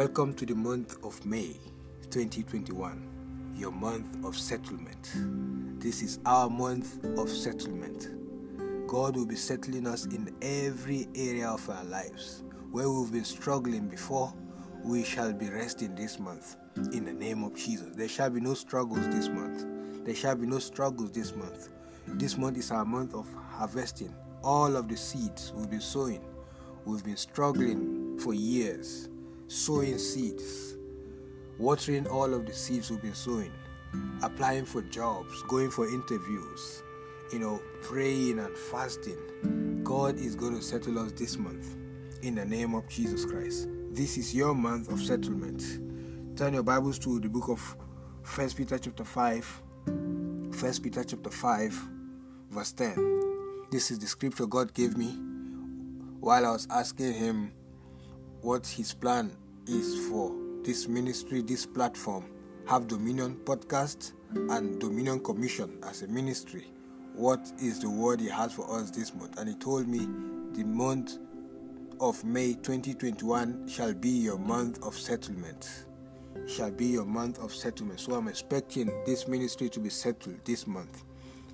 Welcome to the month of May 2021, your month of settlement. This is our month of settlement. God will be settling us in every area of our lives. Where we've been struggling before, we shall be resting this month. In the name of Jesus. There shall be no struggles this month. There shall be no struggles this month. This month is our month of harvesting. All of the seeds we've been sowing, we've been struggling for years, sowing seeds, watering all of the seeds we've been sowing, applying for jobs, going for interviews, you know, praying and fasting. God is going to settle us this month in the name of Jesus Christ. This is your month of settlement. Turn your Bibles to the book of First Peter chapter 5. First Peter chapter 5 verse 10. This is the scripture God gave me while I was asking him what his plan is for this ministry, this platform, Have Dominion podcast and Dominion Commission as a ministry. What is the word he has for us this month? And he told me the month of May 2021 shall be your month of settlement. Shall be your month of settlement. So I'm expecting this ministry to be settled this month.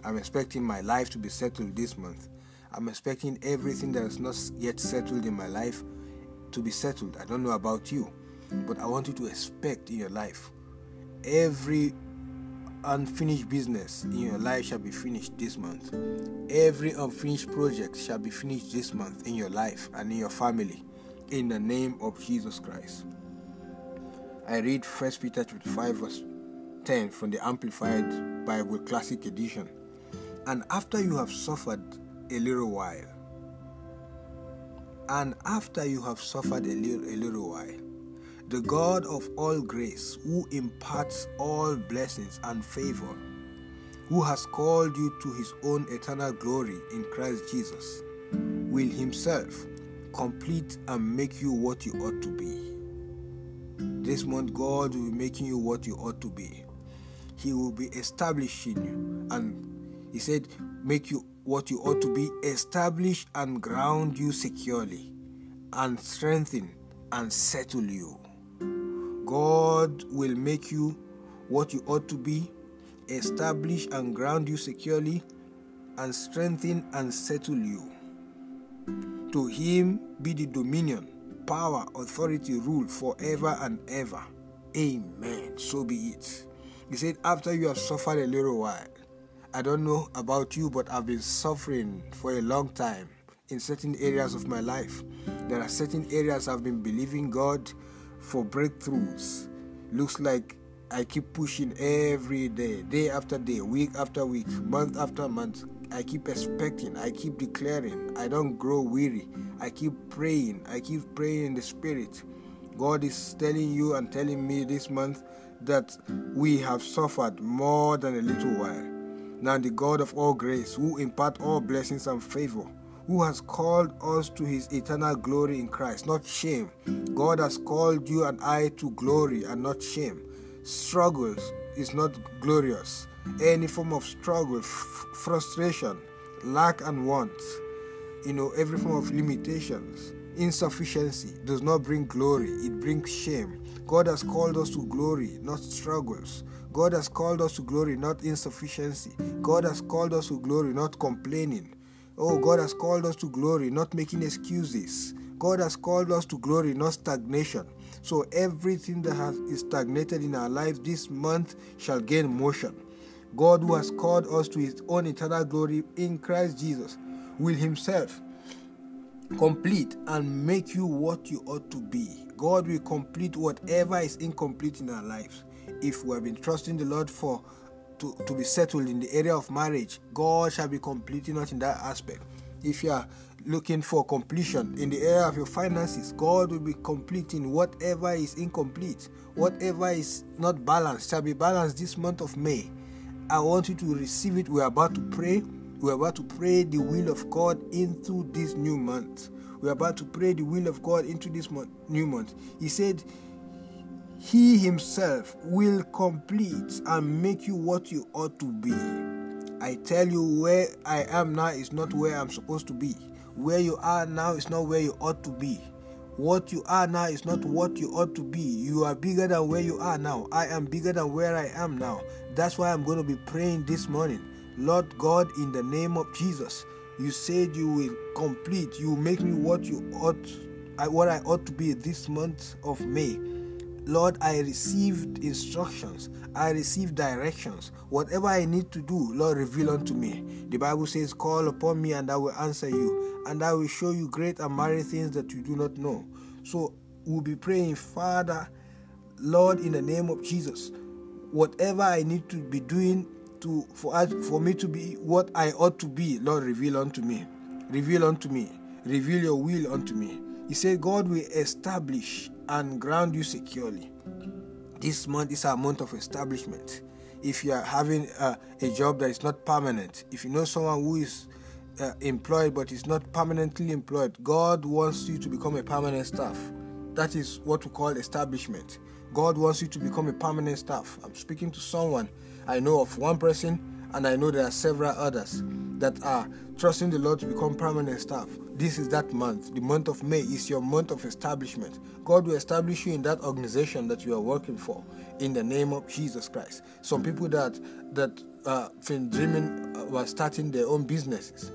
I'm expecting my life to be settled this month. I'm expecting everything that is not yet settled in my life to be settled. I don't know about you, but I want you to expect in your life every unfinished business in your life shall be finished this month. Every unfinished project shall be finished this month in your life and in your family. In the name of Jesus Christ. I read 1 Peter 5 verse 10 from the Amplified Bible Classic Edition. And after you have suffered a little while, and after you have suffered a little, a little while, the God of all grace, who imparts all blessings and favor, who has called you to his own eternal glory in Christ Jesus, will himself complete and make you what you ought to be. This month, God will be making you what you ought to be. He will be establishing you. And He said, make you what you ought to be, establish and ground you securely, and strengthen and settle you. God will make you what you ought to be, establish and ground you securely, and strengthen and settle you. To him be the dominion, power, authority, rule forever and ever. Amen. So be it. He said, After you have suffered a little while, I don't know about you, but I've been suffering for a long time in certain areas of my life. There are certain areas I've been believing God for breakthroughs. Looks like I keep pushing every day, day after day, week after week, month after month. I keep expecting, I keep declaring. I don't grow weary. I keep praying, I keep praying in the Spirit. God is telling you and telling me this month that we have suffered more than a little while. Now, the God of all grace, who impart all blessings and favor, who has called us to his eternal glory in Christ, not shame. God has called you and I to glory and not shame. Struggles is not glorious. Any form of struggle, f- frustration, lack and want, you know, every form of limitations, insufficiency does not bring glory, it brings shame. God has called us to glory, not struggles. God has called us to glory, not insufficiency. God has called us to glory, not complaining. Oh, God has called us to glory, not making excuses. God has called us to glory, not stagnation. So everything that has is stagnated in our lives this month shall gain motion. God, who has called us to his own eternal glory in Christ Jesus, will himself complete and make you what you ought to be. God will complete whatever is incomplete in our lives. If we have been trusting the Lord for to, to be settled in the area of marriage, God shall be completing us in that aspect. If you are looking for completion in the area of your finances, God will be completing whatever is incomplete, whatever is not balanced shall be balanced this month of May. I want you to receive it. We're about to pray. We're about to pray the will of God into this new month. We're about to pray the will of God into this month, new month. He said, He Himself will complete and make you what you ought to be. I tell you, where I am now is not where I'm supposed to be. Where you are now is not where you ought to be. What you are now is not what you ought to be. You are bigger than where you are now. I am bigger than where I am now. That's why I'm going to be praying this morning. Lord God, in the name of Jesus, you said you will complete, you make me what you ought, what I ought to be this month of May. Lord, I received instructions. I received directions. Whatever I need to do, Lord, reveal unto me. The Bible says, Call upon me and I will answer you, and I will show you great and mighty things that you do not know. So we'll be praying, Father, Lord, in the name of Jesus, whatever I need to be doing to for us for me to be what I ought to be, Lord, reveal unto me. Reveal unto me. Reveal your will unto me. He said, God will establish and ground you securely. This month is a month of establishment. If you are having uh, a job that is not permanent, if you know someone who is uh, employed but is not permanently employed, God wants you to become a permanent staff. That is what we call establishment. God wants you to become a permanent staff. I'm speaking to someone. I know of one person, and I know there are several others that are trusting the Lord to become permanent staff. This is that month. The month of May is your month of establishment. God will establish you in that organization that you are working for in the name of Jesus Christ. Some people that that uh, been dreaming uh, were starting their own businesses.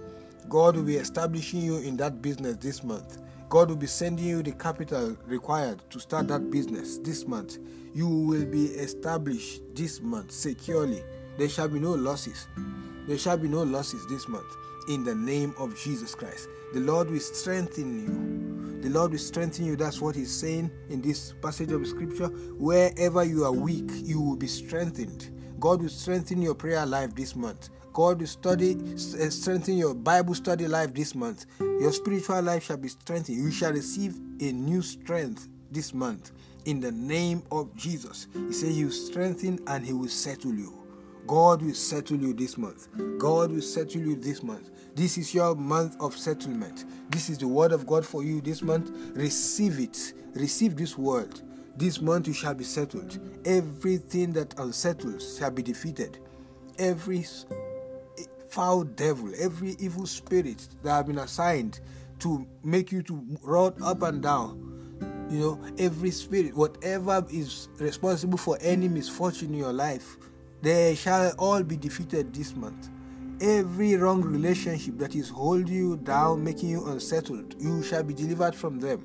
God will be establishing you in that business this month. God will be sending you the capital required to start that business this month. You will be established this month securely. There shall be no losses. There shall be no losses this month. In the name of Jesus Christ. The Lord will strengthen you. The Lord will strengthen you. That's what He's saying in this passage of Scripture. Wherever you are weak, you will be strengthened. God will strengthen your prayer life this month. God will study, uh, strengthen your Bible study life this month. Your spiritual life shall be strengthened. You shall receive a new strength this month. In the name of Jesus. He said He will strengthen and He will settle you. God will settle you this month. God will settle you this month. This is your month of settlement. This is the word of God for you this month. Receive it. Receive this word. This month you shall be settled. Everything that unsettles shall be defeated. Every foul devil, every evil spirit that have been assigned to make you to run up and down. You know, every spirit, whatever is responsible for any misfortune in your life, they shall all be defeated this month. Every wrong relationship that is holding you down, making you unsettled, you shall be delivered from them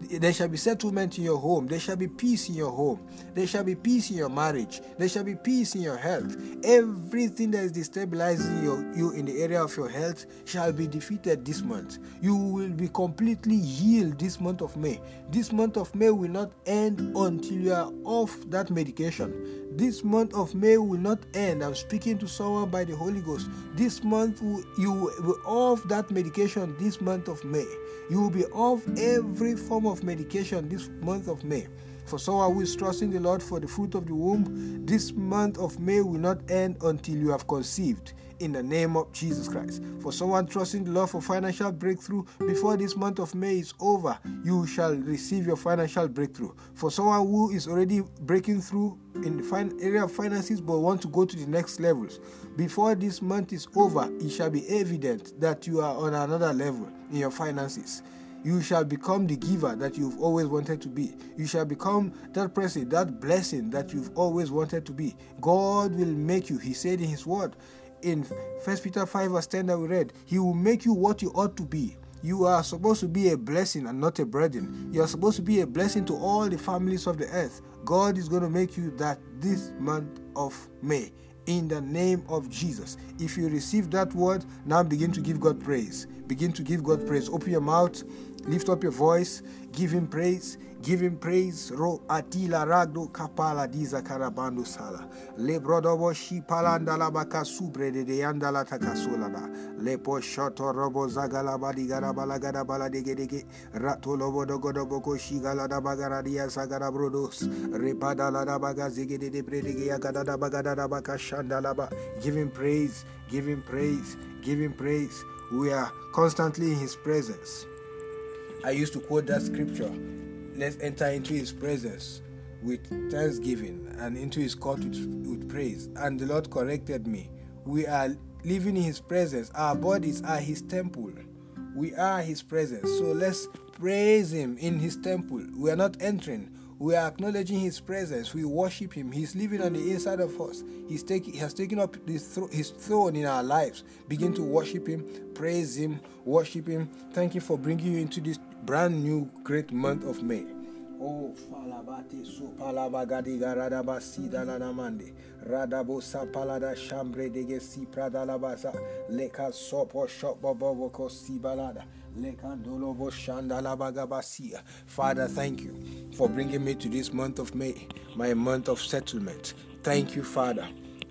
there shall be settlement in your home. There shall be peace in your home. There shall be peace in your marriage. There shall be peace in your health. Everything that is destabilizing your, you in the area of your health shall be defeated this month. You will be completely healed this month of May. This month of May will not end until you are off that medication. This month of May will not end. I'm speaking to someone by the Holy Ghost. This month you will be off that medication this month of May. You will be off every form of medication this month of May. For someone who is trusting the Lord for the fruit of the womb, this month of May will not end until you have conceived in the name of Jesus Christ. For someone trusting the Lord for financial breakthrough, before this month of May is over, you shall receive your financial breakthrough. For someone who is already breaking through in the fine area of finances but want to go to the next levels, before this month is over, it shall be evident that you are on another level in your finances. You shall become the giver that you've always wanted to be. You shall become that person, that blessing that you've always wanted to be. God will make you, He said in His word in 1 Peter 5, verse 10 that we read, He will make you what you ought to be. You are supposed to be a blessing and not a burden. You are supposed to be a blessing to all the families of the earth. God is going to make you that this month of May in the name of Jesus. If you receive that word, now begin to give God praise. Begin to give God praise. Open your mouth, lift up your voice, give Him praise. Give him praise. Ro atila ragdo kapala diza karabando sala. Le brodobo shi palanda la baka subre de de yanda la takasola da. Le po shoto robo zagala badi gara bala gara bala dege dege. Rato lobo dogo dobo ko shi gala da bagara dia sagara brodos. Repada la da baga zege de de predege yagada da bagada da baka shanda la ba. Give him praise. Give him praise. Give him praise. We are constantly in his presence. I used to quote that scripture let's enter into his presence with thanksgiving and into his court with, with praise. And the Lord corrected me. We are living in his presence. Our bodies are his temple. We are His presence. So let's praise Him in His temple. We are not entering. We are acknowledging His presence. We worship Him. He's living on the inside of us. He's taking, he has taken up his, his throne in our lives. Begin to worship Him, praise Him, worship Him. Thank you for bringing you into this brand new great month of May. Oh, falabate so palabagadi garadaba sida nanamande. Radabo sapalada chambre de si prada labasa. Leka sopo shop boboko si balada. Father, thank you for bringing me to this month of May, my month of settlement. Thank you, Father.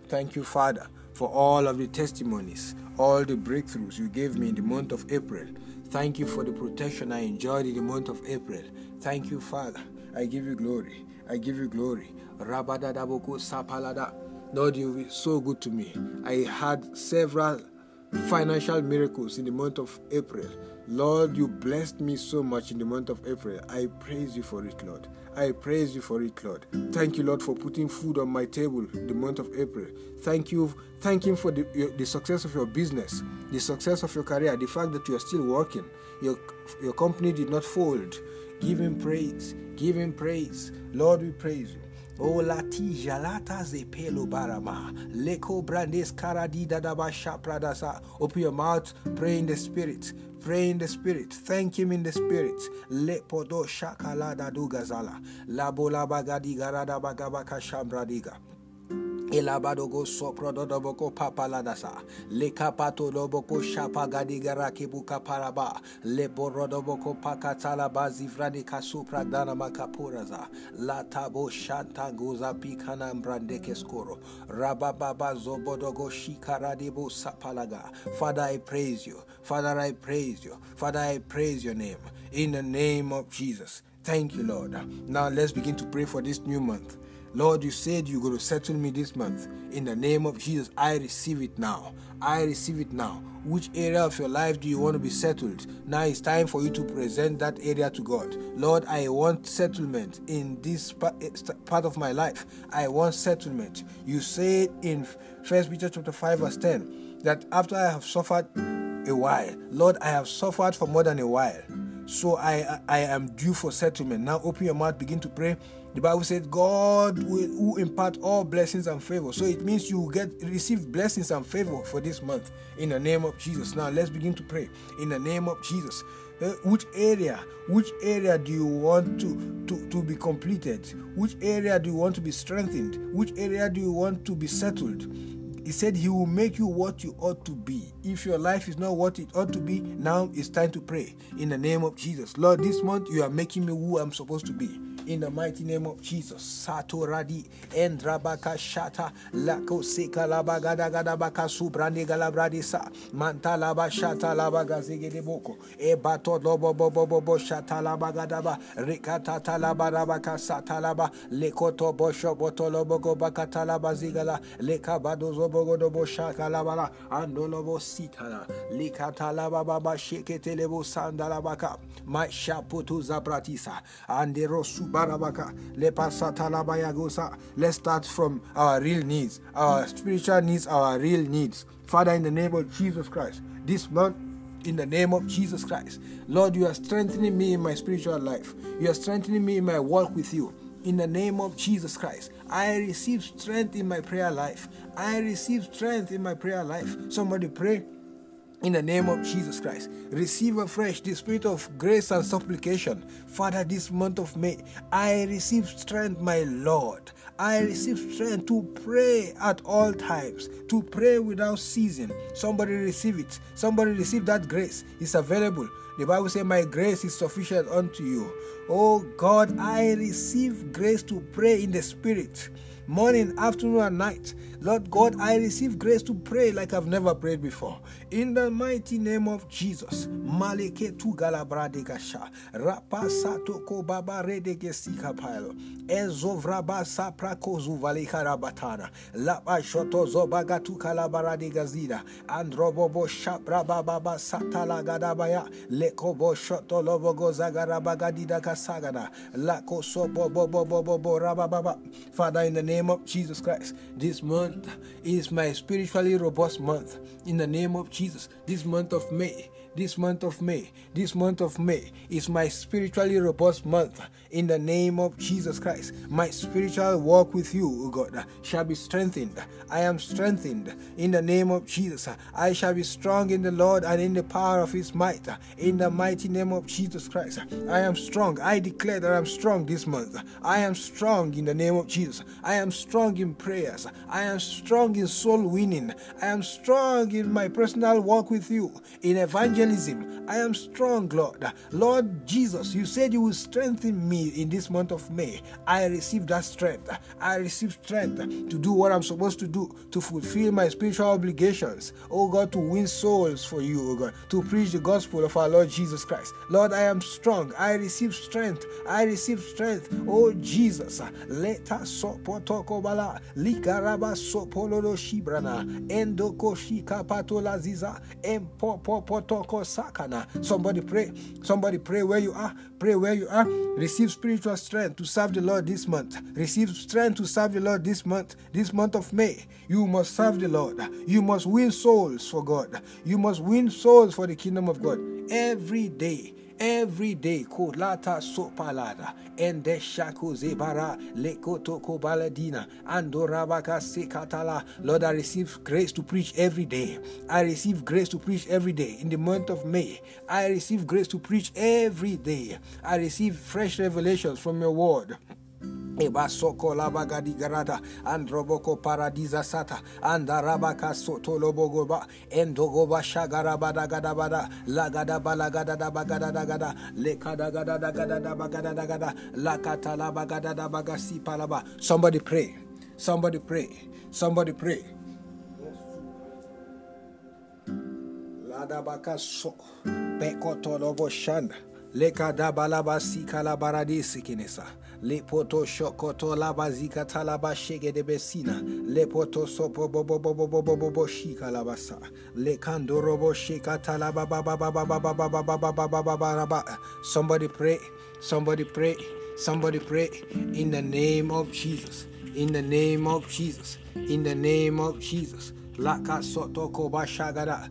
Thank you, Father, for all of the testimonies, all the breakthroughs you gave me in the month of April. Thank you for the protection I enjoyed in the month of April. Thank you, Father. I give you glory. I give you glory. Lord, you've so good to me. I had several financial miracles in the month of April. Lord, you blessed me so much in the month of April. I praise you for it, Lord. I praise you for it, Lord. Thank you, Lord, for putting food on my table the month of April. Thank you, thank Him for the, the success of your business, the success of your career, the fact that you are still working. Your, your company did not fold. Give Him praise. Give Him praise. Lord, we praise you. O lati jalata zepelo barama. Leko brandes karadida daba shapradasa. Open your mouth, pray in the spirit. Pray in the spirit. Thank him in the spirit. Lepodo shakalada dugazala. Labola bagadi garada bagabaka shambradiga. Elabadogo sopro dodoboko papaladasa. Lekapato doboko shapagadi garaki buka paraba. Leborodoboko pakatala bazivrani kasupra dana makapuraza. Latabo shantanguza pikana brandeke skoro. Rabababa zobodogo shikaradibo sapalaga. Father, I praise you. Father, I praise you. Father, I praise your name. In the name of Jesus. Thank you, Lord. Now let's begin to pray for this new month. Lord, you said you're going to settle me this month. In the name of Jesus, I receive it now. I receive it now. Which area of your life do you want to be settled? Now it's time for you to present that area to God. Lord, I want settlement in this eh, part of my life. I want settlement. You said in First Peter chapter 5, verse 10, that after I have suffered a while, Lord, I have suffered for more than a while. So I I am due for settlement. Now open your mouth, begin to pray. The Bible said, God will who impart all blessings and favor. So it means you get receive blessings and favor for this month in the name of Jesus. Now let's begin to pray in the name of Jesus. Uh, which area which area do you want to, to to be completed which area do you want to be strengthened which area do you want to be settled he said he will make you what you ought to be. If your life is not what it ought to be, now it's time to pray. In the name of Jesus. Lord, this month you are making me who I'm supposed to be in the mighty name of Jesus. Sato radi endrabaka shata lako seka labagada gadabaka subrande galabradi sa. Manta laba shata labaga zegede boko. E bato lobo bobo bobo shata labagadaba rikata talabarabaka satalaba lekoto bosho botolobo go bakata labazigala lekabado zobogo dobo shaka labala andolobo sitala likata lababa shekete lebo sandalabaka ma shaputu zabratisa suba Let's start from our real needs, our spiritual needs, our real needs. Father, in the name of Jesus Christ, this month in the name of Jesus Christ. Lord, you are strengthening me in my spiritual life. You are strengthening me in my walk with you. In the name of Jesus Christ, I receive strength in my prayer life. I receive strength in my prayer life. Somebody pray in the name of Jesus Christ. Receive afresh the spirit of grace and supplication. Father, this month of May, I receive strength, my Lord. I receive strength to pray at all times, to pray without ceasing. Somebody receive it. Somebody receive that grace. It's available. The Bible says, My grace is sufficient unto you. Oh God, I receive grace to pray in the Spirit morning, afternoon, and night. Lord God, I receive grace to pray like I've never prayed before. In the mighty name of Jesus. Maleke tu galabradekasha. Rapa sato ko baba redeke sikapalo. Ezovraba saprako zuvalika rabatana. Lapa shoto zobaga tu kalabarade gazida. Androbobo shapra baba satala gadabaya. Lekobo shoto lobogo zagarabagadida kasagana. Lako sobo bobo bobo bo rababa. Father, in the name of Jesus Christ, this month is my spiritually robust month. In the name of Jesus, this month of May, this month of May, this month of May is my spiritually robust month. In the name of Jesus Christ, my spiritual walk with you, God, shall be strengthened. I am strengthened in the name of Jesus. I shall be strong in the Lord and in the power of his might. In the mighty name of Jesus Christ, I am strong. I declare that I'm strong this month. I am strong in the name of Jesus. I am strong in prayers. I am strong in soul winning. I am strong in my personal walk with you. In evangelism, I am strong, Lord. Lord Jesus, you said you will strengthen me in this month of May. I receive that strength. I receive strength to do what I'm supposed to do, to fulfill my spiritual obligations. Oh God, to win souls for you, oh God, to preach the gospel of our Lord Jesus Christ. Lord, I am strong. I receive strength. I receive strength. Oh Jesus, let us sopotokobala likaraba sopololo shibrana endoko shikapatola ziza. Somebody pray. Somebody pray where you are. Pray where you are. Receive spiritual strength to serve the Lord this month. Receive strength to serve the Lord this month. This month of May, you must serve the Lord. You must win souls for God. You must win souls for the kingdom of God every day every day kolata sopalada ende shaku zebara lekoto kobaladina andorabaka sekatala. Lord i receive grace to preach every day. I receive grace to preach every day. In the month of may i receive grace to preach every day. I receive fresh revelations from your word Eba soko labagadi garada androboko paradiza sata andarabaka soto lobogoba endogoba shagarabada gadabada lagada balagada da bagada da gada lekada gada da gada da bagada da gada lakata labagada da bagasi palaba somebody pray. Somebody pray. Somebody pray. Ladabaka so bekoto lobo shanda lekada balaba sikala baradisi kinesa le poto shokoto la bazika talaba shege de besina le poto sopo bobo bobo bobo bobo shika la basa le kandorobo shika talaba somebody pray somebody pray somebody pray in the name of Jesus in the name of Jesus in the name of Jesus laka soto koba shagada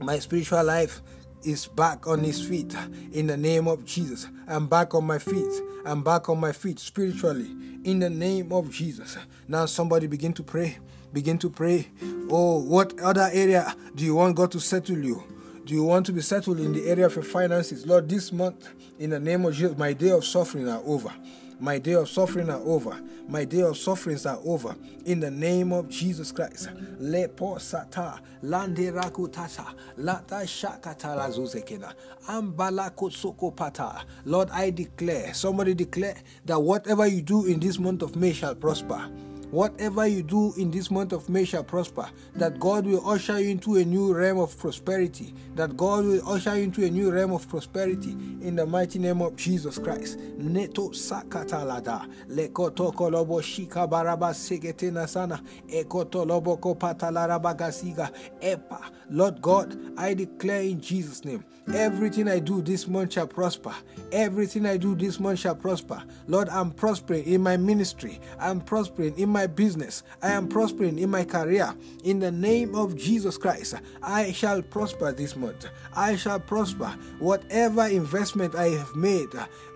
my spiritual life is back on his feet in the name of Jesus. I'm back on my feet. I'm back on my feet spiritually in the name of Jesus. Now, somebody begin to pray. Begin to pray. Oh, what other area do you want God to settle you? Do you want to be settled in the area of your finances? Lord, this month, in the name of Jesus, my day of suffering are over. My day of suffering are over. My day of sufferings are over. In the name of Jesus Christ. Lepo sata lande rakutata lata shakata ambala kotsoko pata. Lord, I declare, somebody declare that whatever you do in this month of May shall prosper. Whatever you do in this month of May shall prosper. That God will usher you into a new realm of prosperity. That God will usher you into a new realm of prosperity in the mighty name of Jesus Christ. Neto sakatalada. Lekoto kolobo shika baraba segete sana. Ekoto lobo kopatalarabagasiga. Epa. Lord God, I declare in Jesus' name, everything I do this month shall prosper. Everything I do this month shall prosper. Lord, I'm prospering in my ministry. I'm prospering in my business. I am prospering in my career. In the name of Jesus Christ, I shall prosper this month. I shall prosper. Whatever investment I have made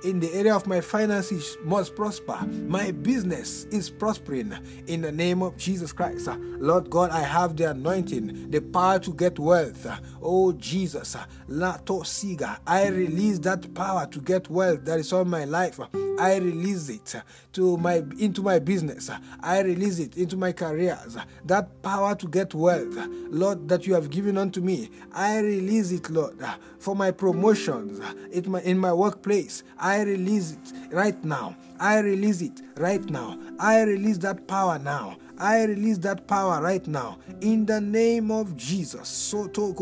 in the area of my finances must prosper. My business is prospering in the name of Jesus Christ. Lord God, I have the anointing, the power to get wealth. Oh Jesus, Lato Siga, I release that power to get wealth that is on my life. I release it to my into my business. I release it into my careers. That power to get wealth, Lord, that you have given unto me. I release it, Lord, for my promotions in my in my workplace. I release it right now. I release it right now. I release that power now. I release that power right now in the name of Jesus. Soto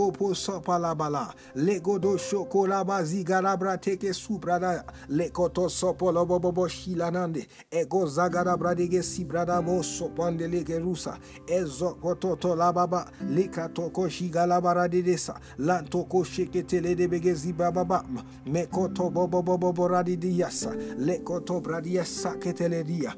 sopolobo bobo shilanande ego zagara bradege sibrada mo sopande lege rusa ezo kototo lababa lekatoko shigalabara dedesa lantoko sheketele de begezi bababa mekoto bobo bobo diasa lekoto bradiasa keteledia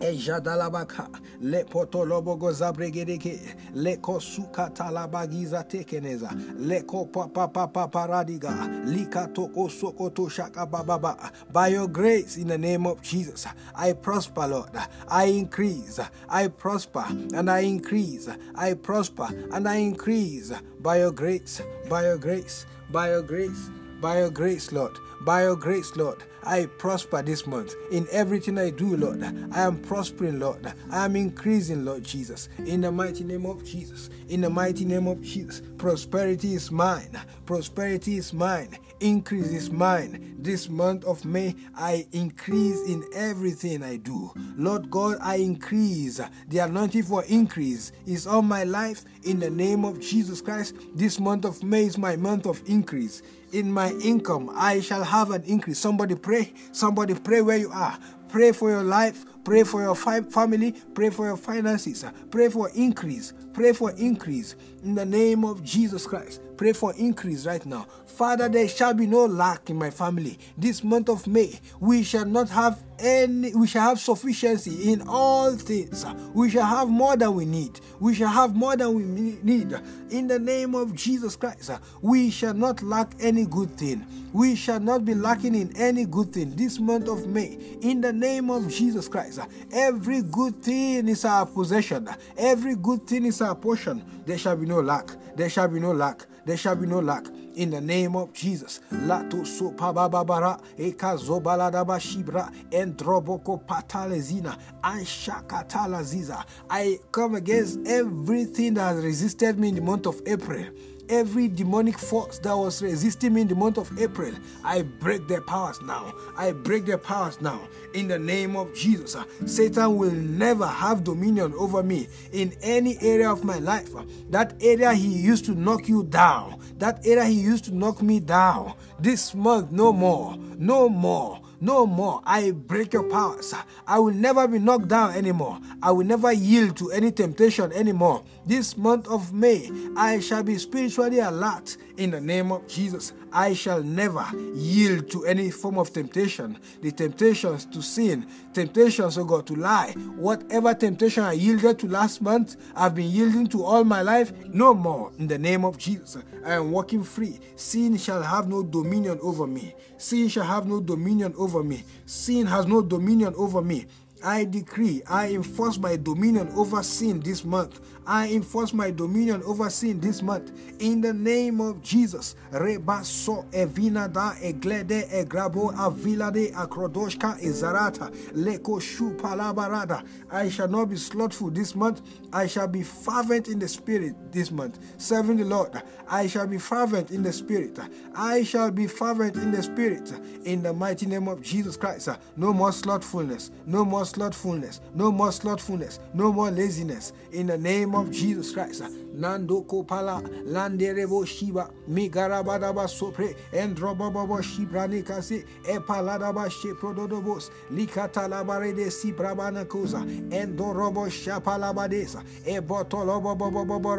Ejadalabaka, le potolobogo zabregedeke, le kosuka talabagiza tekeneza, le ko papa papa paradiga, lika toko sokoto shaka bababa. By your grace, in the name of Jesus, I prosper, Lord. I increase, I prosper, and I increase. I prosper, and I increase. By your grace, by your grace, by your grace, by your grace, Lord. By your grace, Lord. I prosper this month. In everything I do, Lord, I am prospering, Lord. I am increasing, Lord Jesus. In the mighty name of Jesus. In the mighty name of Jesus. Prosperity is mine. Prosperity is mine. Increase is mine. This month of May, I increase in everything I do. Lord God, I increase. The anointing for increase is on my life. In the name of Jesus Christ, this month of May is my month of increase in my income, I shall have an increase. Somebody pray. Somebody pray where you are. Pray for your life. Pray for your fi- family. Pray for your finances. Pray for increase. Pray for increase in the name of Jesus Christ. Pray for increase right now. Father, there shall be no lack in my family. This month of May, we shall not have any, we shall have sufficiency in all things. We shall have more than we need. We shall have more than we need. In the name of Jesus Christ, we shall not lack any good thing. We shall not be lacking in any good thing this month of May. In the name of Jesus Christ, every good thing is our possession. Every good thing is our portion. There shall be no lack. There shall be no lack. There shall be no lack in the name of Jesus. Lato sopa babara eka zobaladaba shibra endroboko patalezina anshakatalaziza. I come against everything that has resisted me in the month of April every demonic force that was resisting me in the month of April, I break their powers now. I break their powers now. In the name of Jesus, uh, Satan will never have dominion over me in any area of my life. Uh, that area he used to knock you down, that area he used to knock me down. This month, no more, no more. No more. I break your powers. I will never be knocked down anymore. I will never yield to any temptation anymore. This month of May, I shall be spiritually alert in the name of Jesus. I shall never yield to any form of temptation. The temptations to sin, temptations, oh God, to lie. Whatever temptation I yielded to last month, I've been yielding to all my life. No more. In the name of Jesus, I am walking free. Sin shall have no dominion over me. Sin shall have no dominion over me. Sin has no dominion over me. I decree, I enforce my dominion over sin this month. I enforce my dominion over sin this month. In the name of Jesus. Rebaso evina da eglede egrabo avilade akrodoshka ezarata leko. I shall not be slothful this month. I shall be fervent in the spirit this month. Serving the Lord. I shall be fervent in the spirit. I shall be fervent in the spirit. In the mighty name of Jesus Christ. No more slothfulness. No more slothfulness. No more slothfulness. No more laziness. In the name of Jesus Christ. Nando kopala landerebo shiba migarabadaba sopre endrobabo shibrani kasi epaladaba sheprododobos likatalabarede sibrabana koza endorobo shapalabadesa ebotolobobobobo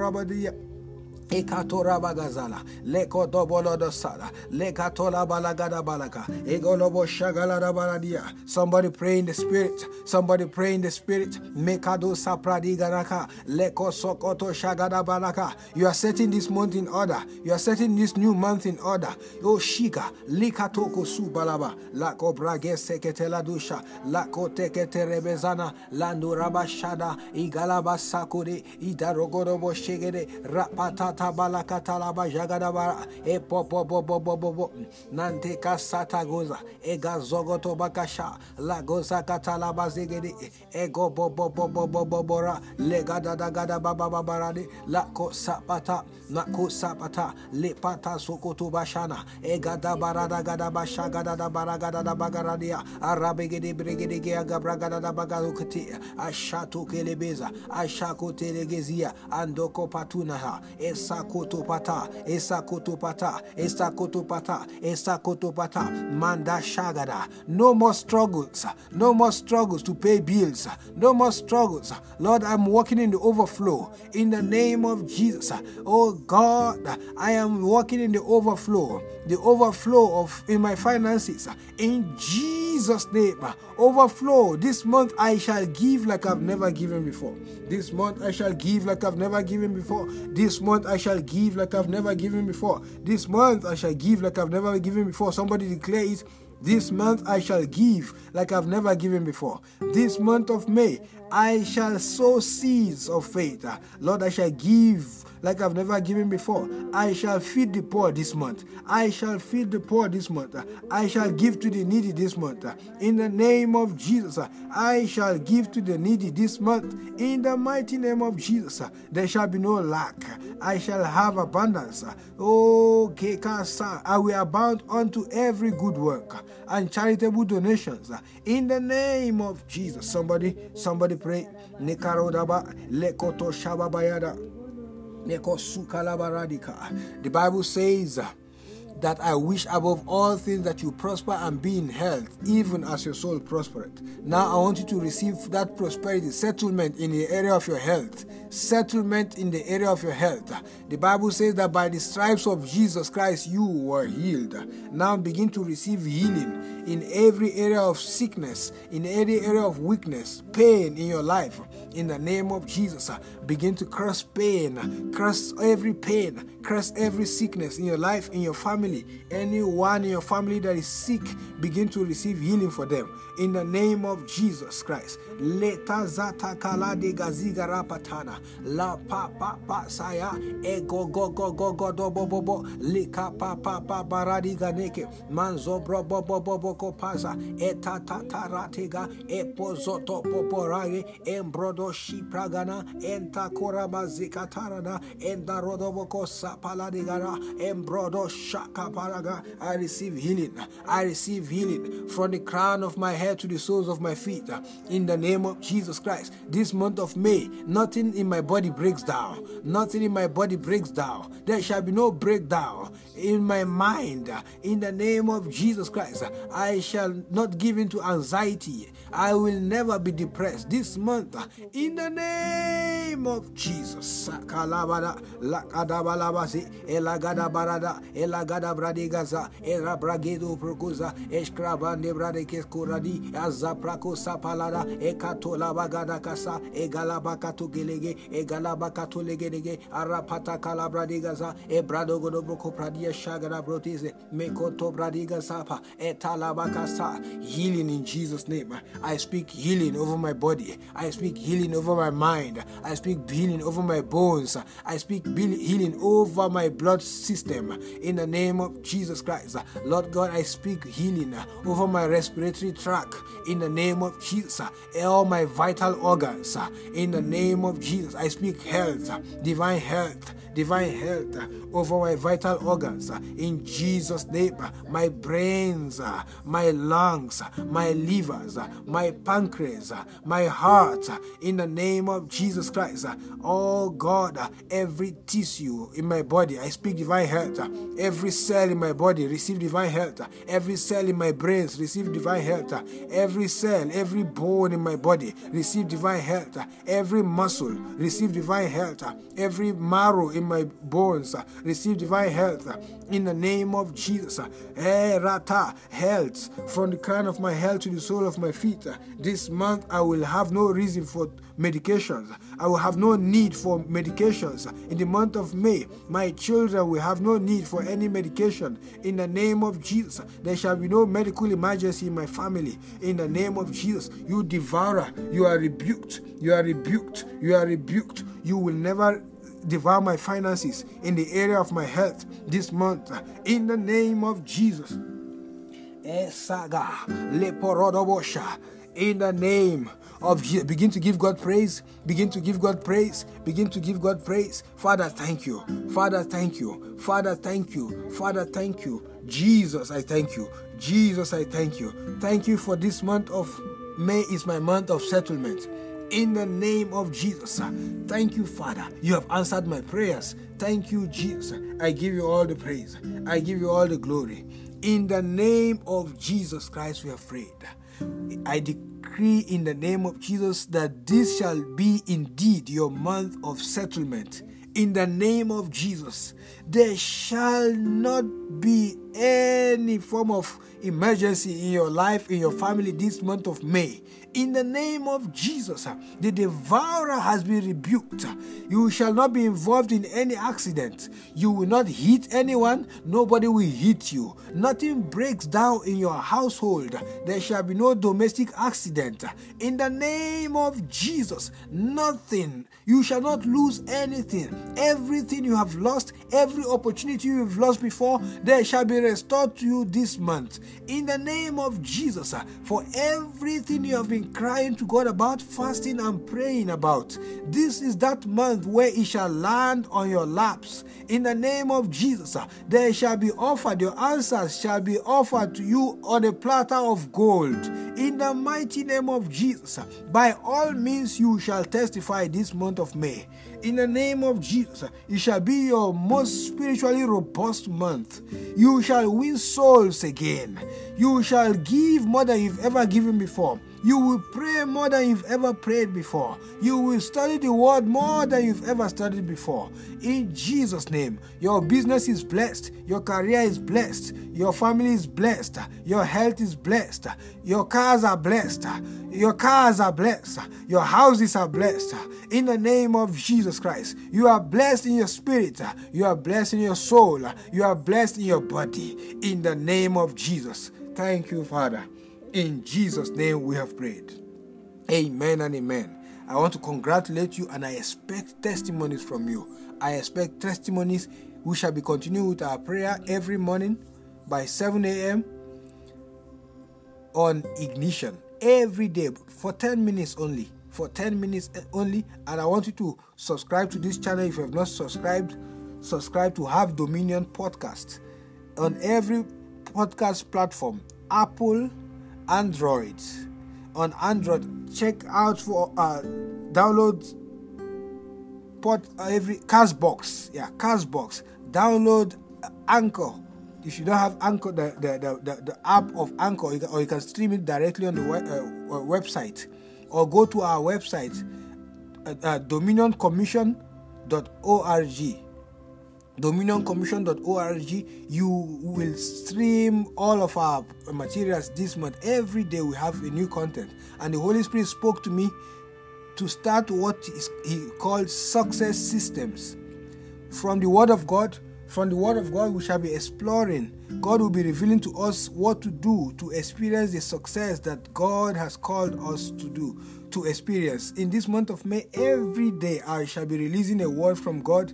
rabadia Ekatora bagazala, leko dobolo dosala, lekatola balagada balaka, egolobo shagala baladia. Somebody pray in the spirit. Somebody pray in the spirit. Mekado sapradi garaka, leko sokoto shagada. You are setting this month in order. You are setting this new month in order. O shika, likatoko su balaba, lako brage seketela dusha, lako tekete rebezana, lando rabashada, igalaba sakure, idarogorobo shegede, rapata tabalakatalaba jagadabara e popo bobo bobo bo nante kasata goza e gazogoto bakasha la goza katalaba zegede e go bobo bobo bobo bora le gada da gada baba babarade la ko sapata na ko sapata le pata sokoto bashana e gada barada gada basha gada da baragada da bagaradia arabe gede bregede ge agabra gada da bagarukti ashato kelebeza ashako telegezia andoko patunaha es esakotopata esakotopata esakotopata esakotopata. Manda shagada. No more struggles. No more struggles to pay bills. No more struggles. Lord i'm walking in the overflow. In the name of jesus. Oh god i am walking in the overflow. The overflow of in my finances. In jesus name overflow this month i shall give like i've never given before this month i shall give like i've never given before this month I shall give like I've never given before. This month I shall give like I've never given before. Somebody declare it. This month I shall give like I've never given before. This month of May I shall sow seeds of faith. Lord, I shall give like I've never given before. I shall feed the poor this month. I shall feed the poor this month. I shall give to the needy this month. In the name of Jesus, I shall give to the needy this month. In the mighty name of Jesus, there shall be no lack. I shall have abundance. Oh, Kekasa, I will abound unto every good work and charitable donations. In the name of Jesus, somebody, somebody pray. Nekarodaba lekoto shababayada. The Bible says that I wish above all things that you prosper and be in health, even as your soul prospereth. Now I want you to receive that prosperity, settlement in the area of your health, settlement in the area of your health. The Bible says that by the stripes of Jesus Christ you were healed. Now begin to receive healing in every area of sickness, in every area of weakness, pain in your life. In the name of Jesus, uh, begin to curse pain, uh, curse every pain, curse every sickness in your life, in your family. Anyone in your family that is sick, begin to receive healing for them. In the name of Jesus Christ. Leta zata kala de gaziga rapatana. La pa pa pa saya. E go go go go go do bo bo bo. Lika pa pa pa baradi ganeke. Manzo bro bo bo bo bo ko pasa. E ta ta ta ratega. E pozoto poporage. Embrodo shi pragana. Enta korama zikatarana. Enda rodoboko sapaladigara. Embrodo shaka paraga. I receive healing. I receive healing from the crown of my head to the soles of my feet. In the name of Jesus Christ. This month of May, nothing in my body breaks down. Nothing in my body breaks down. There shall be no breakdown in my mind. In the name of Jesus Christ, I shall not give in to anxiety. I will never be depressed this month. In the name of Jesus. Kalabada, lakadabalabasi, elagada barada, elagada bradigaza, era bragedo prokuza, eskrabande bradekes kuradi, azaprako sapalada, ekato labagada kasa, egalabakato gelege, egalabakato legedege, arapata kalabradigaza, ebrado godobroko pradia shagada brotize, mekoto bradiga sapa, etalabakasa, healing in Jesus' name. I speak healing over my body. I speak healing over my mind. I speak healing over my bones. I speak healing over my blood system in the name of Jesus Christ. Lord God, I speak healing over my respiratory tract in the name of Jesus. All my vital organs in the name of Jesus. I speak health, divine health, divine health over my vital organs in Jesus' name. My brains, my lungs, my livers, my pancreas, my heart in the name of Jesus Christ. Uh, oh God, uh, every tissue in my body, I speak divine health. Uh, every cell in my body receive divine health. Every cell in my brains receive divine health. Every cell, every bone in my body receive divine health. Every muscle receive divine health. Every marrow in my bones receive divine health. In the name of Jesus. Hey, rata, health from the crown of my head to the sole of my feet. This month I will have no reason for medications. I will have no need for medications. In the month of May, my children will have no need for any medication. In the name of Jesus, there shall be no medical emergency in my family. In the name of Jesus, you devourer, you are rebuked. You are rebuked. You are rebuked. You will never devour my finances in the area of my health this month. In the name of Jesus. Eh, leporodobosha in the name of Begin to give God praise. Begin to give God praise. Begin to give God praise. Father, thank you. Father, thank you. Father, thank you. Father, thank you. Jesus, I thank you. Jesus, I thank you. Thank you for this month of May is my month of settlement. in the name of Jesus. Thank you, Father. You have answered my prayers. Thank you, Jesus. I give you all the praise. I give you all the glory. In the name of Jesus Christ, we have prayed. I decree in the name of Jesus that this shall be indeed your month of settlement. In the name of Jesus, there shall not be any form of emergency in your life, in your family this month of May. In the name of Jesus, the devourer has been rebuked. You shall not be involved in any accident. You will not hit anyone. Nobody will hit you. Nothing breaks down in your household. There shall be no domestic accident. In the name of Jesus, nothing. You shall not lose anything. Everything you have lost, every opportunity you have lost before, there shall be restored to you this month. In the name of Jesus, uh, for everything you have been crying to God about, fasting and praying about. This is that month where it shall land on your laps. In the name of Jesus, uh, there shall be offered, your answers shall be offered to you on a platter of gold. In the mighty name of Jesus, uh, by all means you shall testify this month of May. In the name of Jesus, it shall be your most spiritually robust month. You shall win souls again. You shall give more than you've ever given before. You will pray more than you've ever prayed before. You will study the word more than you've ever studied before. In Jesus' name, your business is blessed, your career is blessed, your family is blessed, your health is blessed, your cars are blessed, your cars are blessed, your houses are blessed. In the name of Jesus Christ, you are blessed in your spirit, you are blessed in your soul, you are blessed in your body. In the name of Jesus. Thank you, Father. In Jesus' name we have prayed. Amen and amen. I want to congratulate you and I expect testimonies from you. I expect testimonies. We shall be continuing with our prayer every morning by 7 a.m. on ignition every day for 10 minutes only. For 10 minutes only. And I want you to subscribe to this channel if you have not subscribed. Subscribe to Have Dominion podcast on every podcast platform Apple, Android. On Android, check out for uh, download port uh, every Castbox. Yeah, Castbox. Download Anchor. If you don't have Anchor, the the, the, the, app of Anchor, you can, or you can stream it directly on the we- uh, website, or go to our website, uh, uh, dominioncommission.org dominioncommission.org you will stream all of our materials this month. Every day we have a new content. And the holy spirit spoke to me to start what is he called success systems. From the word of god from the word of god we shall be exploring. God will be revealing to us what to do to experience the success that god has called us to do to experience. In this month of may every day i shall be releasing a word from god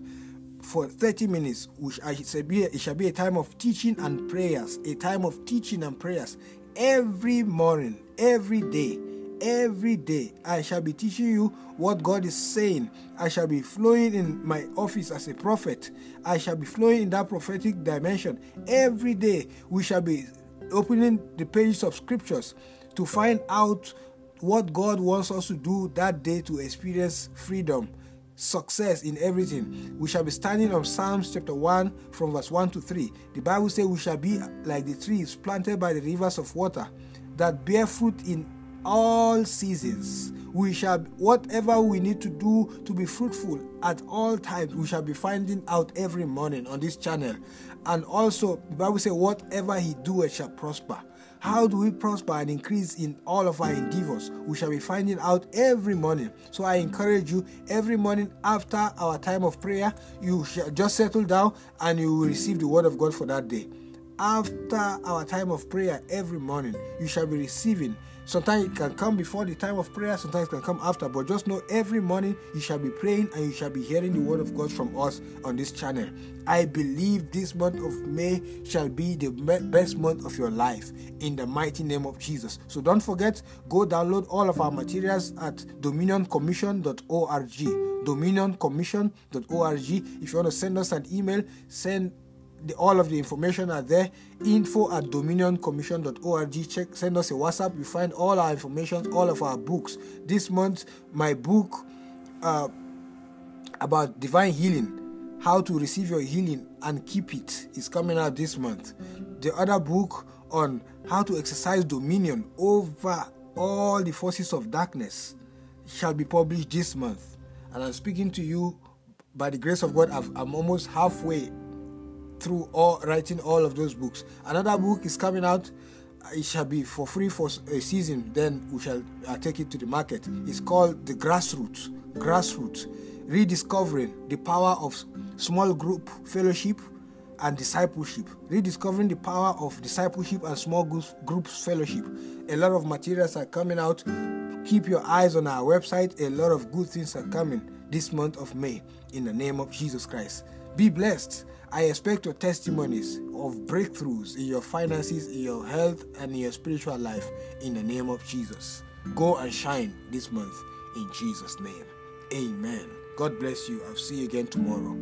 for 30 minutes, which I should be, it shall be a time of teaching and prayers, a time of teaching and prayers every morning, every day, every day. I shall be teaching you what God is saying. I shall be flowing in my office as a prophet. I shall be flowing in that prophetic dimension every day. We shall be opening the pages of scriptures to find out what God wants us to do that day to experience freedom success in everything. We shall be standing on Psalms chapter 1 from verse 1 to 3. The Bible says we shall be like the trees planted by the rivers of water that bear fruit in all seasons. We shall, whatever we need to do to be fruitful at all times, we shall be finding out every morning on this channel. And also, the Bible says, whatever he doeth shall prosper. How do we prosper and increase in all of our endeavors? We shall be finding out every morning. So I encourage you every morning after our time of prayer, you shall just settle down and you will receive the word of God for that day. After our time of prayer every morning, you shall be receiving Sometimes it can come before the time of prayer, sometimes it can come after. But just know every morning you shall be praying and you shall be hearing the word of God from us on this channel. I believe this month of May shall be the best month of your life in the mighty name of Jesus. So don't forget, go download all of our materials at dominioncommission.org. Dominioncommission.org. If you want to send us an email, send the, all of the information are there. Info at dominioncommission.org. Check, send us a WhatsApp. You find all our information, all of our books. This month, my book uh, about divine healing, how to receive your healing and keep it, is coming out this month. The other book on how to exercise dominion over all the forces of darkness shall be published this month. And I'm speaking to you by the grace of God. i am almost halfway through all writing all of those books. Another book is coming out. It shall be for free for a season. Then we shall uh, take it to the market. It's called the Grassroots. Grassroots, rediscovering the power of small group fellowship and discipleship. Rediscovering the power of discipleship and small groups, groups fellowship. A lot of materials are coming out. Keep your eyes on our website. A lot of good things are coming this month of May in the name of Jesus Christ. Be blessed. I expect your testimonies of breakthroughs in your finances, in your health, and in your spiritual life in the name of Jesus. Go and shine this month in Jesus' name. Amen. God bless you. I'll see you again tomorrow.